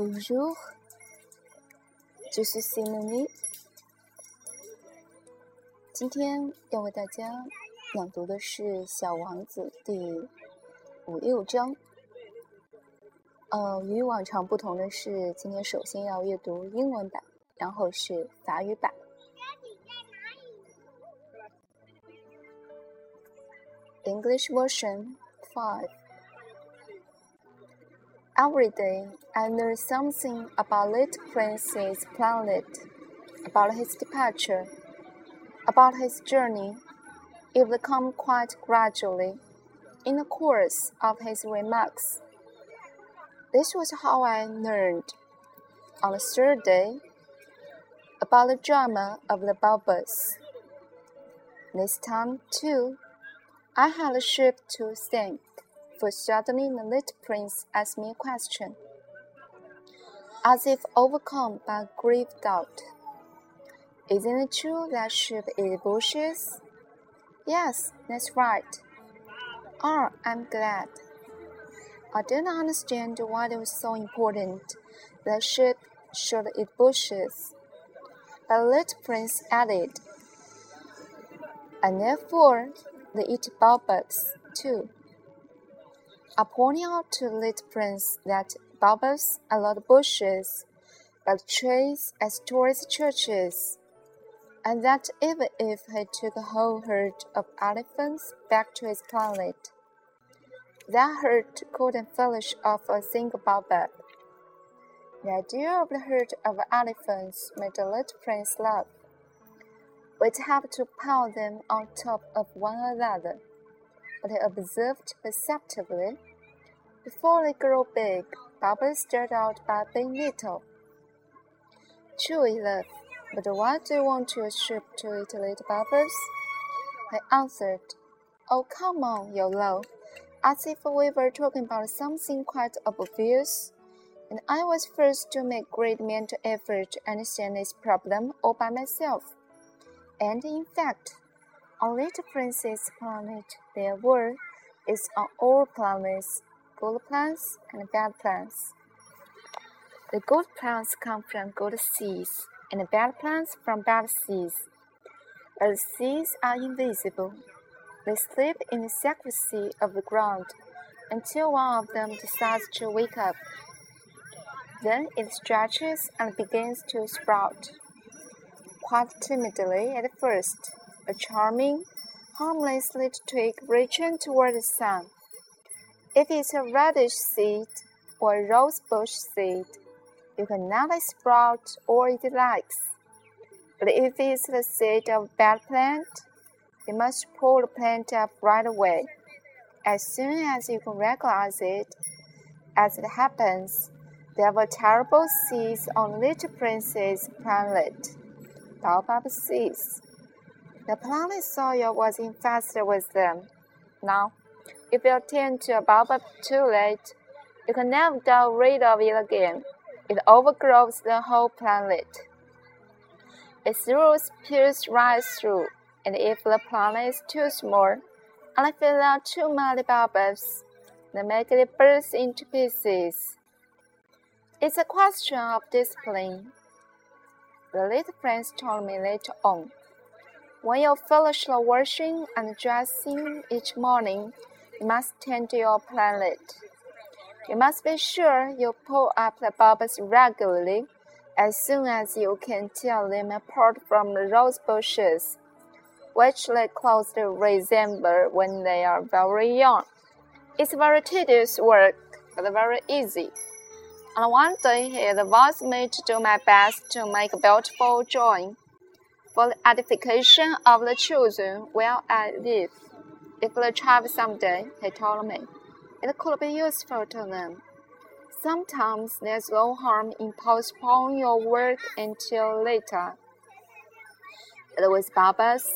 Bonjour, je suis Simone。今天要为大家朗读的是《小王子》第五六章。呃，与往常不同的是，今天首先要阅读英文版，然后是法语版。English version five. Every day, I learn something about Little Prince's planet, about his departure, about his journey. It will come quite gradually, in the course of his remarks. This was how I learned, on the third day, about the drama of the bulbous. This time, too, I had a ship to thank for suddenly the little prince asked me a question, as if overcome by grave doubt. Isn't it true that sheep eat bushes? Yes, that's right. Oh, I'm glad. I didn't understand why it was so important that sheep should eat bushes. The little prince added, and therefore they eat bulbs too. I pointed out to little prince that bulbs are not bushes, but trees as tall as churches, and that even if he took a whole herd of elephants back to his planet, that herd couldn't finish off a single bulb. The idea of the herd of elephants made the little prince laugh. We'd have to pile them on top of one another but observed perceptibly. Before they grow big, bubbles start out by being little. True enough, but why do you want your ship to eat little bubbles? I answered, Oh, come on, YOLO, as if we were talking about something quite obvious. And I was first to make great mental effort to understand this problem all by myself. And in fact, on Little Princess planet, there were, is on all planets, good plants and bad plants. The good plants come from good seas, and the bad plants from bad seas. But the seeds are invisible. They sleep in the secrecy of the ground until one of them decides to wake up. Then it stretches and begins to sprout. Quite timidly at first, a charming, harmless little twig reaching toward the sun. If it's a radish seed or a rosebush seed, you can let it sprout all it likes. But if it's the seed of a bad plant, you must pull the plant up right away. As soon as you can recognize it, as it happens, there were terrible seeds on Little Princess planet, baobab seeds. The planet soil was infested with them. Now, if you tend to a bulb too late, you can never get rid of it again. It overgrows the whole planet. Its roots pierce right through, and if the planet is too small, and fill out too many bulbs, they make it burst into pieces. It's a question of discipline. The little friends told me later on. When you finish the washing and dressing each morning, you must tend to your planet. You must be sure you pull up the bulbs regularly as soon as you can tell them apart from the rose bushes, which they closely resemble when they are very young. It's very tedious work, but very easy. And one day he advised me to do my best to make a beautiful drawing for the edification of the children where I live. If they travel someday, he told me, it could be useful to them. Sometimes there's no harm in postponing your work until later. It was Babas,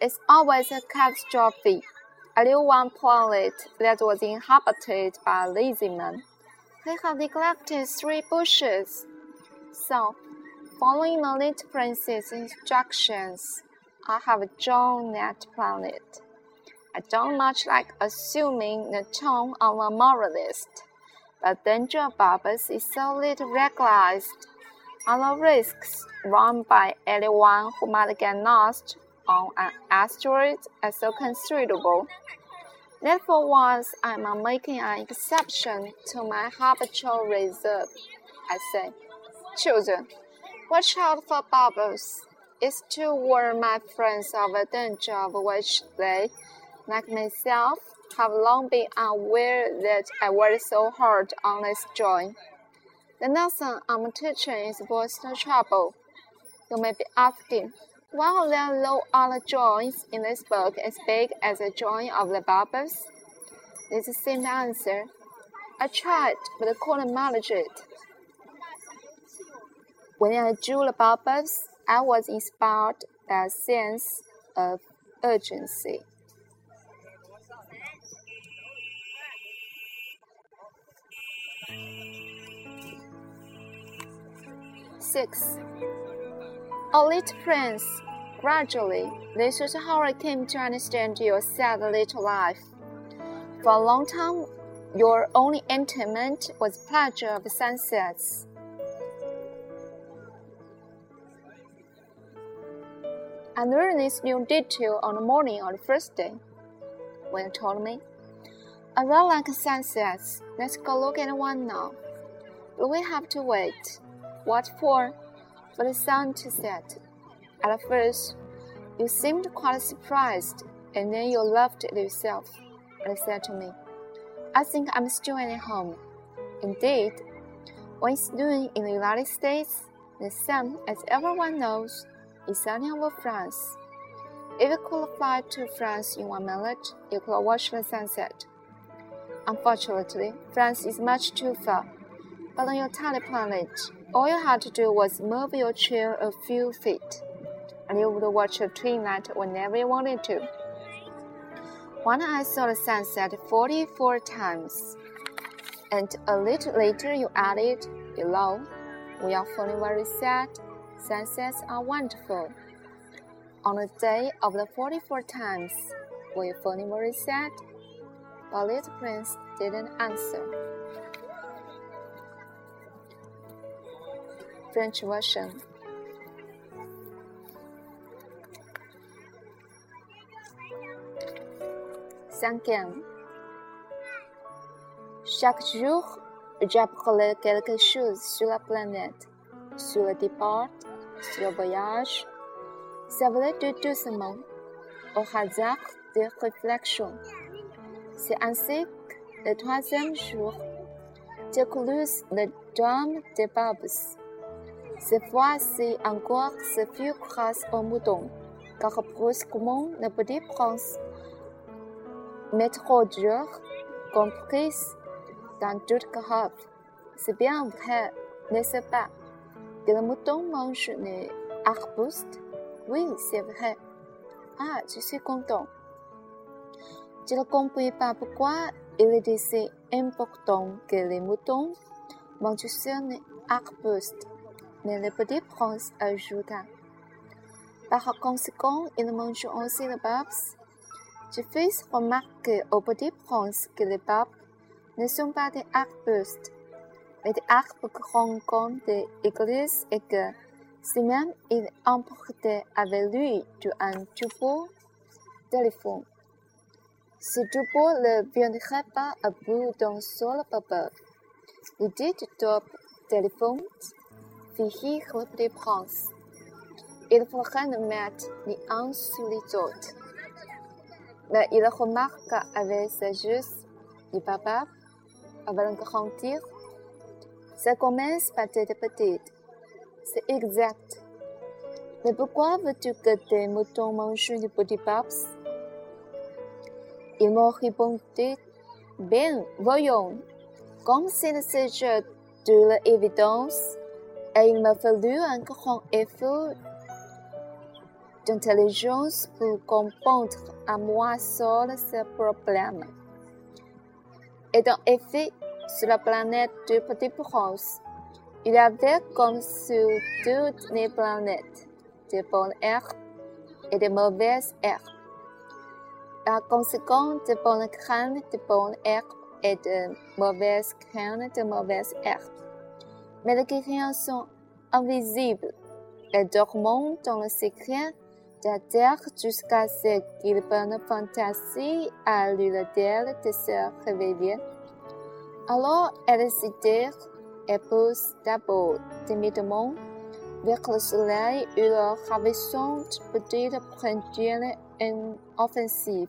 it's always a catastrophe. I knew one planet that was inhabited by a lazy man. They had neglected three bushes. So Following little prince's instructions, I have drawn that planet. I don't much like assuming the tone of a moralist, but danger bubbles is so little recognized, the risks run by anyone who might get lost on an asteroid are so considerable that for once I am making an exception to my habitual reserve. I say, Children, watch out for bubbles. It's to warn my friends of a danger of which they, like myself, have long been aware that I work so hard on this joint. The lesson I'm teaching is both the trouble. You may be asking, why are there no other joints in this book as big as the joint of the bubbles? It's the same answer. I tried, but I couldn't manage it. When I drew the bubbles, I was inspired by a sense of urgency. 6. O little prince, gradually, this is how I came to understand your sad little life. For a long time, your only entertainment was pleasure of sunsets. I learned this new detail on the morning of the first day, when you told me, I really like sunsets. Let's go look at one now. But we have to wait. What for? For the sun to set. At first, you seemed quite surprised, and then you laughed at yourself and said to me, I think I'm still at home. Indeed, when it's noon in the United States, the sun, as everyone knows, setting over France. If you could fly to France in one minute, you could watch the sunset. Unfortunately, France is much too far. But on your tiny planet, all you had to do was move your chair a few feet, and you would watch the twilight whenever you wanted to. One I saw the sunset 44 times, and a little later you added, below, we are feeling very sad. Sunsets are wonderful. On the day of the 44 times, you feeling very sad? But little prince didn't answer. French version. Cinquième. Chaque jour, j'apprends quelque chose sur la planète, sur le départ, sur le voyage. Ça voulait tout doucement, au hasard des réflexions. C'est ainsi que le troisième jour, connu le drame des babes. Cette fois-ci encore, ce fut grâce au mouton, car brusquement le petit prince, dur, comprise dans toute carafe. C'est bien vrai, n'est-ce pas, que le mouton mange les arbustes Oui, c'est vrai. Ah, je suis content. Je ne comprends pas pourquoi il est si important que les moutons mangent sur les arbustes mais le petit prince ajouta. Par conséquent, il mange aussi les babes. Je fais remarquer au petit prince que les babes ne sont pas des arbustes, comme des églises et que, si même il emportait avec lui un tubo téléphone, ce tubo ne viendrait pas à bout d'un seul babeur. Le dit top téléphone fit le petit prince. Il faudrait nous mettre les uns sur les autres. Mais il remarqua avec sagesse du papa, avec un grand tir. Ça commence par être petite. C'est exact. Mais pourquoi veux-tu que tes moutons mangent du petit paps? Il m'a répondu, bien, voyons, comme s'il s'agit de l'évidence, et il m'a fallu un grand effort d'intelligence pour comprendre à moi seul ce problème. Et dans effet, sur la planète du Petit Prince, il y avait comme sur toutes les planètes de bonnes herbes et de mauvaises herbes. Par conséquent, de bonnes graines, de bonnes herbes et de mauvaises graines de mauvaises herbes. Mais les guerriers sont invisibles et dorment dans le secret de la terre jusqu'à ce qu'ils bonne fantaisie à l'huile d'elle de se réveiller. Alors elles s'étirent et poussent d'abord timidement vers le soleil leur ravissante petite prunelle offensive.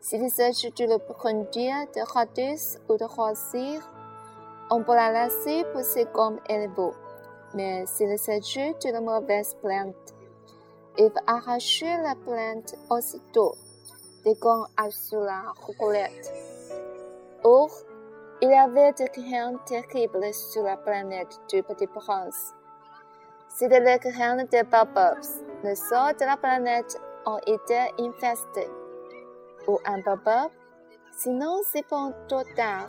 S'il s'agit de prunelle de radis ou de rosir, on peut la laisser pousser comme elle veut. Mais s'il s'agit de mauvaise plante, il faut arracher la plante aussitôt, des gants sur la recolette. Or, il y avait des graines terribles sur la planète du Petit Prince. C'était les graines des baobabs. Le sol de la planète ont été infestés. Ou un baobab, sinon c'est pas trop tard.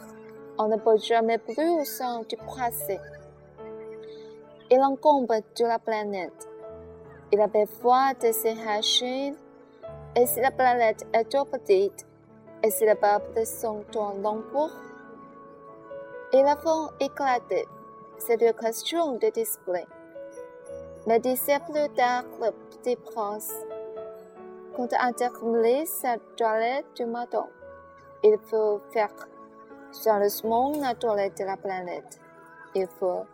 On ne peut jamais plus au sein du passé. Il encombre toute la planète. Il a besoin de se hacher. Et si la planète est trop petite, et si les babes sont trop nombreux, ils la font éclater. C'est une question de display. Mais disait plus tard le petit prince. Quand terminé sa toilette du matin, il faut faire sérieusement la toilette de la planète. Il faut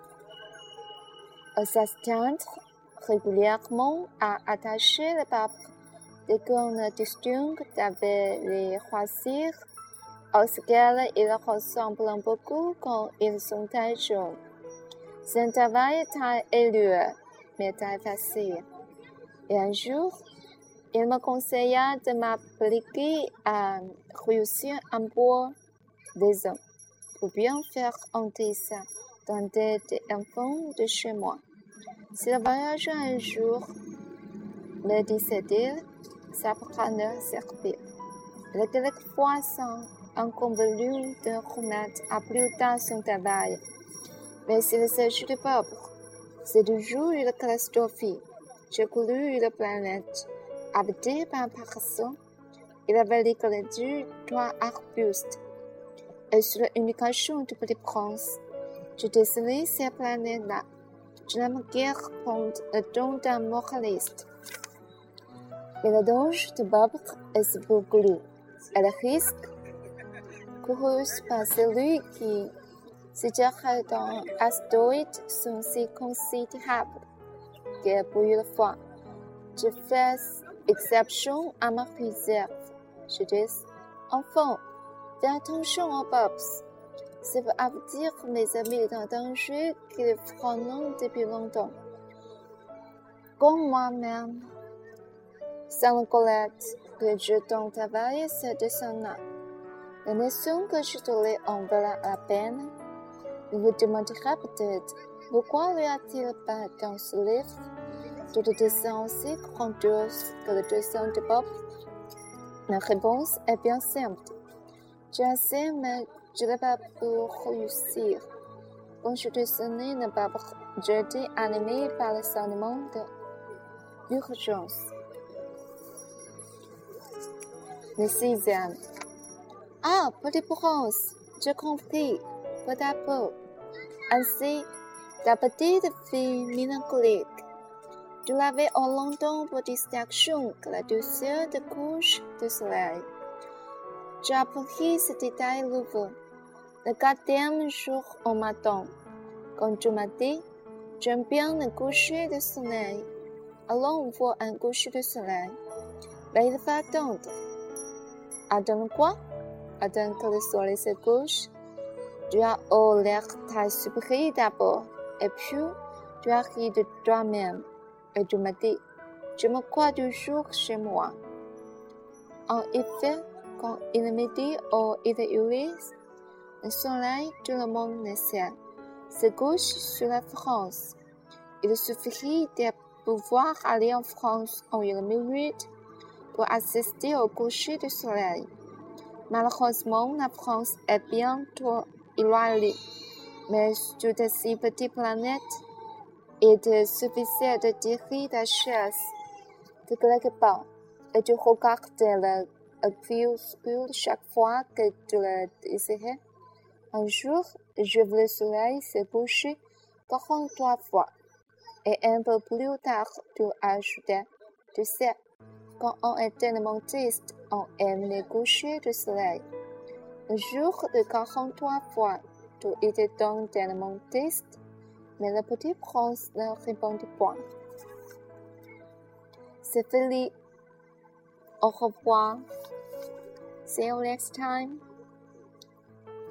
s'astreindre régulièrement à attacher le pape des cornes distinctes avec les choisir, auxquelles ils ressemblent beaucoup quand ils sont très jeunes. C'est un travail très élevé mais très facile. Et un jour, il me conseilla de m'appliquer à réussir un bois des hommes pour bien faire entrer ça dans des enfants de chez moi. Si le voyage un jour, me disait-il, ça prendra servir. Il est quelquefois sans inconvenu de plus tard son travail. Mais s'il s'agit de pauvres, c'est toujours une catastrophe. J'ai couru une planète habitée par un personne. Il avait l'éclairé trois arbustes. Et sur l'indication du petit prince, je décelé ces planètes-là. Je n'aime guère prendre le don d'un moraliste. Mais le danger de Babre est beaucoup. Elle risque couru par celui qui c'est-à-dire dans astéroïdes sont si considérables que pour une fois, je fais exception à ma réserve. Je dis, enfin, fais attention aux bobs. Ça veut dire mes amis en danger qu'ils feront depuis longtemps. Comme moi-même, sans colette que je donne travail ce dessin-là. La notion que je te l'ai en la peine vous vous demanderez peut-être pourquoi n'y a-t-il pas dans ce livre de dessins aussi grandiose que le dessin de Bob La réponse est bien simple. J'ai assez, mais je n'ai pas pu réussir. Quand je dessinais le Bob, j'étais animé par le sentiment d'urgence. Le sixième. Ah, petit prince, j'ai compris peu à peu. Ainsi, la petite fille mélancolique. Je l'avais au longtemps pour distraction que la douceur de couche de soleil. J'ai appris ce détail nouveau. Le quatrième jour au matin, quand tu m'as dit, j'aime bien le coucher de soleil. Alors on voit un coucher de soleil. Mais il faut attendre. Attendre quoi? Attendre que le soleil se couche tu as eu l'air très surpris d'abord, et puis tu as ri de toi-même, et tu m'as dit, je me crois toujours chez moi. En effet, quand il midi ou il est huit, le soleil, tout le monde le sait, se couche sur la France. Il suffit de pouvoir aller en France en une minute pour assister au coucher du soleil. Malheureusement, la France est bientôt éloigné. Mais sur ces petites planètes, il te suffisait de tirer ta chaise de quelque part et de regarder le spilled chaque fois que tu le désirais. Un jour, je le soleil se coucher quarante-trois fois. Et un peu plus tard, tu ajoutais, tu sais, quand on est tellement triste, on aime les coucher du soleil. Un jour de quarante-trois fois, tu étais donc tellement triste, mais le petit prince ne répondit point. C'est fini. Au revoir. See you next time.